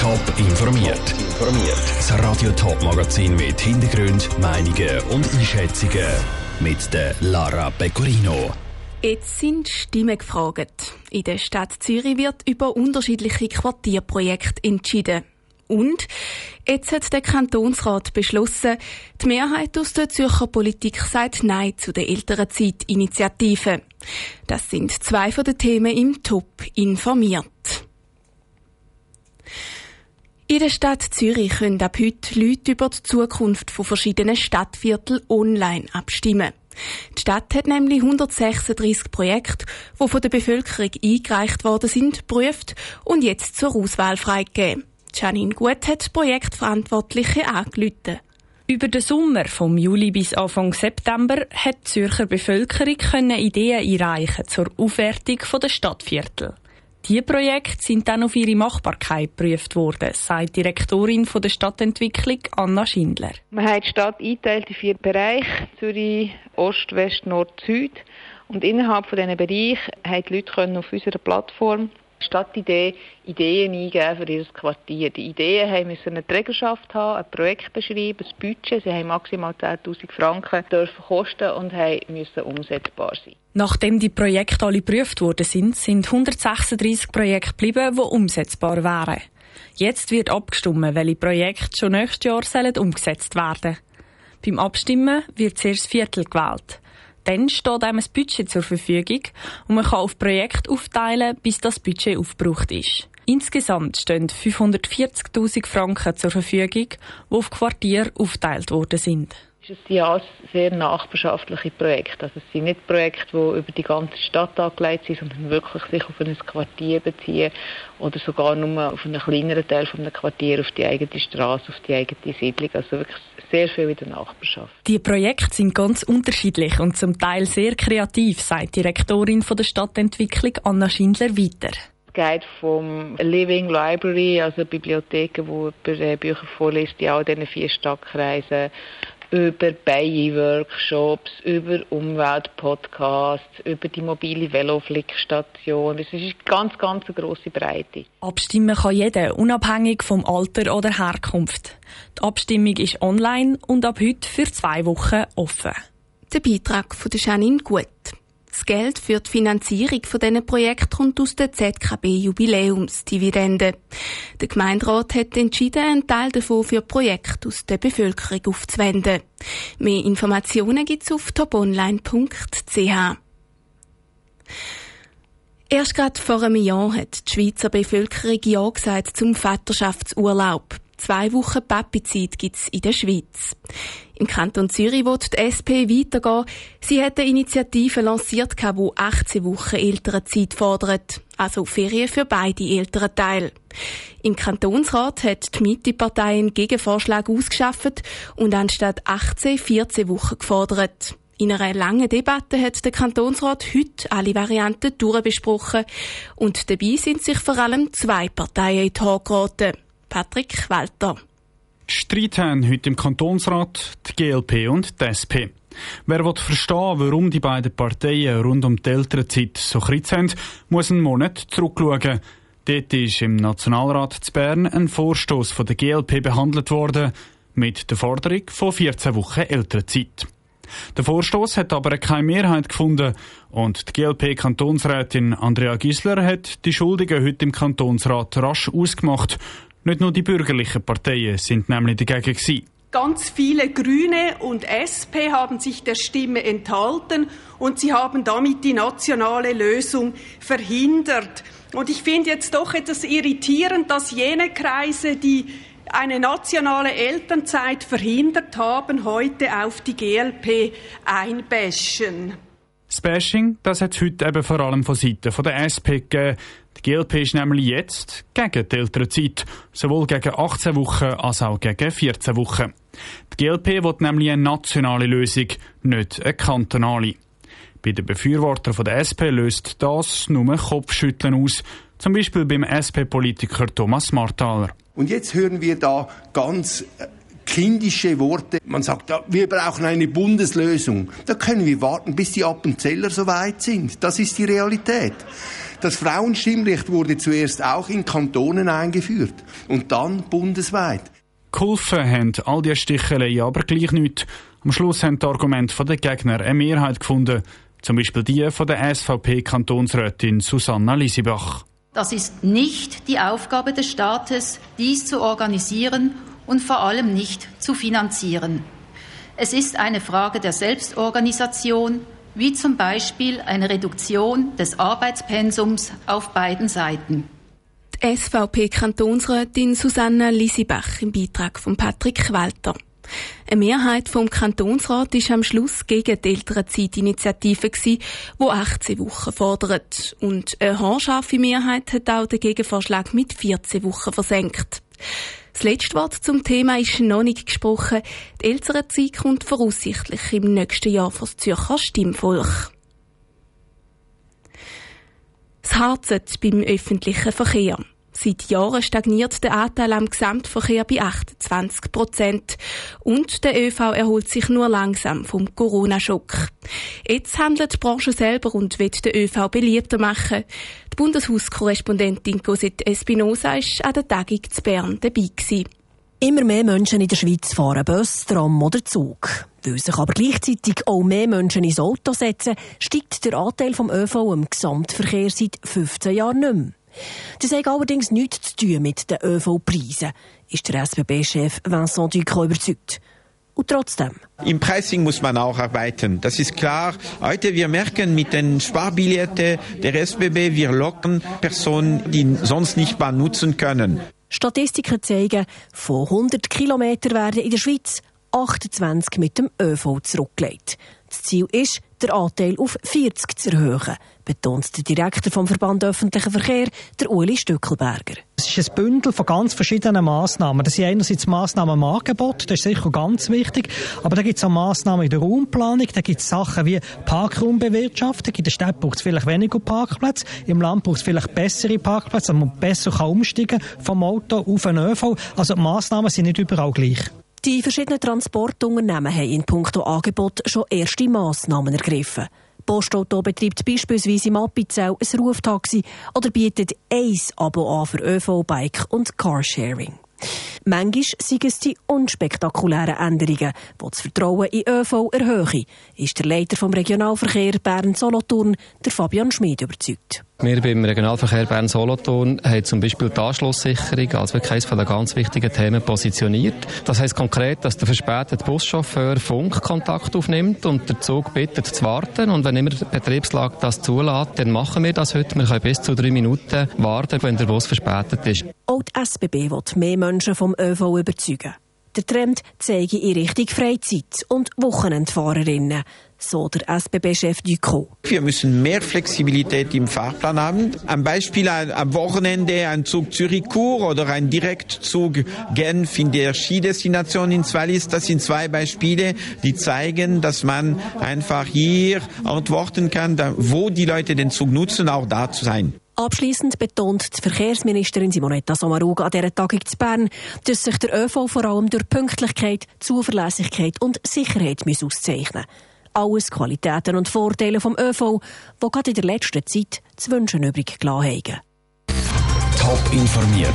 Top informiert. Informiert. Das Radio Top Magazin mit Hintergrund, Meinungen und Einschätzungen mit der Lara Pecorino. Jetzt sind Stimmen gefragt. In der Stadt Zürich wird über unterschiedliche Quartierprojekte entschieden. Und jetzt hat der Kantonsrat beschlossen, die Mehrheit aus der Zürcher Politik sagt Nein zu der älteren Zeit-Initiative. Das sind zwei von den Themen im Top informiert. In der Stadt Zürich können ab heute Leute über die Zukunft von verschiedenen Stadtvierteln online abstimmen. Die Stadt hat nämlich 136 Projekte, die von der Bevölkerung eingereicht worden sind, geprüft und jetzt zur Auswahl freigegeben. Janine Gut hat Projektverantwortliche angerufen. Über den Sommer vom Juli bis Anfang September hat die Zürcher Bevölkerung Ideen einreichen zur Aufwertung der Stadtviertel. Diese Projekte sind dann auf ihre Machbarkeit geprüft worden, sagt die Direktorin der Stadtentwicklung Anna Schindler. Wir haben die Stadt eingeteilt in vier Bereiche: Zürich, Ost, West, Nord, Süd. Und innerhalb von diesen Bereichen haben die Leute auf unserer Plattform Stadtidee Ideen eingeben für ihr Quartier. Die Ideen haben müssen eine Trägerschaft haben, ein Projekt beschreiben, ein Budget. Sie haben maximal 10.000 Franken dürfen kosten und müssen umsetzbar sein. Nachdem die Projekte alle geprüft worden sind, sind 136 Projekte geblieben, die umsetzbar wären. Jetzt wird abgestimmt, welche Projekte schon nächstes Jahr sollen umgesetzt werden. Beim Abstimmen wird zuerst das Viertel gewählt. Dann steht einem ein Budget zur Verfügung und man kann auf Projekte aufteilen, bis das Budget aufgebraucht ist. Insgesamt stehen 540.000 Franken zur Verfügung, die auf Quartier aufgeteilt worden sind. Es sind ja sehr nachbarschaftliche Projekte. Also es sind nicht Projekte, die über die ganze Stadt angelegt sind, sondern wirklich sich auf ein Quartier beziehen oder sogar nur auf einen kleineren Teil von einem Quartier, auf die eigene Straße, auf die eigene Siedlung. Also wirklich sehr viel in der Nachbarschaft. Die Projekte sind ganz unterschiedlich und zum Teil sehr kreativ, sagt die Direktorin der Stadtentwicklung Anna Schindler weiter geht vom Living Library, also Bibliotheken, wo über Bücher vorliest, in all diesen vier Stadtkreisen, über Bienenworkshops, über Umweltpodcasts, über die mobile Veloflickstation. Es ist eine ganz, ganz eine grosse Breite. Abstimmen kann jeder, unabhängig vom Alter oder Herkunft. Die Abstimmung ist online und ab heute für zwei Wochen offen. Der Beitrag von Janine Gut. Das Geld für die Finanzierung von diesen Projekten kommt aus der ZKB-Jubiläumsdividende. Der Gemeinderat hat entschieden, einen Teil davon für Projekte aus der Bevölkerung aufzuwenden. Mehr Informationen gibt es auf toponline.ch. Erst gerade vor einem Jahr hat die Schweizer Bevölkerung Ja gesagt zum Vaterschaftsurlaub. Zwei Wochen Papi-Zeit gibt's in der Schweiz. Im Kanton Zürich wird die SP weitergehen. Sie hat eine Initiative lanciert, die 18 Wochen Elternzeit fordert. Also Ferien für beide Elternteile. Im Kantonsrat hat die Mitte-Partei einen Gegenvorschlag ausgeschafft und anstatt 18, 14 Wochen gefordert. In einer langen Debatte hat der Kantonsrat heute alle Varianten durchbesprochen und dabei sind sich vor allem zwei Parteien in die Haare geraten. Patrick Walter. Streit haben heute im Kantonsrat die GLP und die SP. Wer will verstehen, warum die beiden Parteien rund um die Elternzeit so kritz haben, muss einen Monat zurückschauen. Dort ist im Nationalrat zu Bern ein Vorstoß von der GLP behandelt worden, mit der Forderung von 14 Wochen Elternzeit. Der Vorstoß hat aber keine Mehrheit gefunden und die GLP-Kantonsrätin Andrea Gisler hat die Schuldigen heute im Kantonsrat rasch ausgemacht nicht nur die bürgerlichen Parteien sind nämlich dagegen gewesen. Ganz viele Grüne und SP haben sich der Stimme enthalten und sie haben damit die nationale Lösung verhindert. Und ich finde jetzt doch etwas irritierend, dass jene Kreise, die eine nationale Elternzeit verhindert haben, heute auf die GLP einbäschen. Das Bashing, das hat es heute eben vor allem von Seiten der SP gegeben. Die GLP ist nämlich jetzt gegen die Elternzeit, sowohl gegen 18 Wochen als auch gegen 14 Wochen. Die GLP will nämlich eine nationale Lösung, nicht eine kantonale. Bei den Befürwortern der SP löst das nur Kopfschütteln aus, zum Beispiel beim SP-Politiker Thomas Marthaler. Und jetzt hören wir da ganz kindische Worte. Man sagt, wir brauchen eine Bundeslösung. Da können wir warten, bis die Appenzeller so weit sind. Das ist die Realität. Das Frauenstimmrecht wurde zuerst auch in Kantonen eingeführt und dann bundesweit. Geholfen haben all diese Sticheleien aber gleich nicht. Am Schluss haben die Argumente der Gegner eine Mehrheit gefunden. Zum Beispiel die von der SVP-Kantonsrätin Susanna Lisibach. Das ist nicht die Aufgabe des Staates, dies zu organisieren und vor allem nicht zu finanzieren. Es ist eine Frage der Selbstorganisation, wie zum Beispiel eine Reduktion des Arbeitspensums auf beiden Seiten. Die SVP-Kantonsrätin Susanna Lisibach im Beitrag von Patrick Walter. Eine Mehrheit vom Kantonsrat ist am Schluss gegen die Elternzeitinitiative gsi, wo 18 Wochen fordert. Und eine haarscharfe Mehrheit hat auch den Gegenvorschlag mit 14 Wochen versenkt. Das letzte Wort zum Thema ist noch nicht gesprochen. Die Elternzeit kommt voraussichtlich im nächsten Jahr vor das Zürcher Stimmvolk. Es harzet beim öffentlichen Verkehr. Seit Jahren stagniert der Anteil am Gesamtverkehr bei 28 Prozent. Und der ÖV erholt sich nur langsam vom Corona-Schock. Jetzt handelt die Branche selber und wird den ÖV beliebter machen. Die Bundeshauskorrespondentin Cosette Espinosa war an der Tagung zu Bern dabei. Gewesen. Immer mehr Menschen in der Schweiz fahren Bus, Tram oder Zug. Weil sich aber gleichzeitig auch mehr Menschen ins Auto setzen, steigt der Anteil vom ÖV im Gesamtverkehr seit 15 Jahren nicht mehr. Das hat allerdings nichts zu tun mit den ÖV-Preisen, ist der SBB-Chef Vincent Ducrot überzeugt. Und trotzdem. Im Pricing muss man auch arbeiten. Das ist klar. Heute, wir merken mit den Sparbilletten der SBB, wir locken Personen, die sonst nicht Bahn nutzen können. Statistiken zeigen, von 100 Kilometern werden in der Schweiz 28 mit dem ÖV zurückgelegt. Das Ziel ist, den Anteil auf 40 zu erhöhen, betont der Direktor vom Verband Öffentlicher Verkehr, der Uli Stückelberger. Es ist ein Bündel von ganz verschiedenen Massnahmen. Das sind einerseits Massnahmen im Angebot, das ist sicher ganz wichtig, aber da gibt es auch Massnahmen in der Raumplanung, da gibt es Sachen wie Parkraumbewirtschaftung. In der Stadt braucht es vielleicht weniger Parkplätze, im Land braucht es vielleicht bessere Parkplätze, damit man besser kann umsteigen vom Auto auf den ÖV. Also die Massnahmen sind nicht überall gleich. Die verschiedenen Transportunternehmen haben in puncto Angebot schon erste Massnahmen ergriffen. Postauto betreibt beispielsweise im Appenzell ein Ruftaxi oder bietet ein Abo an für ÖV, Bike und Carsharing. Manchmal sind es die unspektakulären Änderungen, die das Vertrauen in ÖV erhöhen, ist der Leiter vom Regionalverkehr Bern-Solothurn, der Fabian Schmid, überzeugt. Wir beim Regionalverkehr Bern-Solothurn haben zum Beispiel die Anschlusssicherung als wirklich eines der ganz wichtigen Themen positioniert. Das heisst konkret, dass der verspätete Buschauffeur Funkkontakt aufnimmt und der Zug bittet zu warten. Und wenn immer die Betriebslage das zulässt, dann machen wir das heute. Wir können bis zu drei Minuten warten, wenn der Bus verspätet ist. Auch die SBB will mehr Menschen vom ÖV überzeugen. Der Trend zeige in Richtung Freizeit- und Wochenendfahrerinnen so der SBB-Chef Ducot. Wir müssen mehr Flexibilität im Fahrplan haben. Am Beispiel am Wochenende ein Zug Zürich-Kur oder ein Direktzug Genf in der Skidestination in Wallis. Das sind zwei Beispiele, die zeigen, dass man einfach hier antworten kann, wo die Leute den Zug nutzen, auch da zu sein. Abschließend betont die Verkehrsministerin Simonetta Sommaruga an dieser Tagung zu Bern, dass sich der ÖV vor allem durch Pünktlichkeit, Zuverlässigkeit und Sicherheit auszeichnen muss alles Qualitäten und Vorteile vom ÖV, die gerade in der letzten Zeit zu wünschen übrig gelassen haben. Top informiert,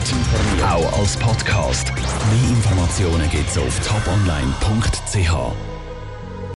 auch als Podcast. Mehr Informationen gibt es auf toponline.ch.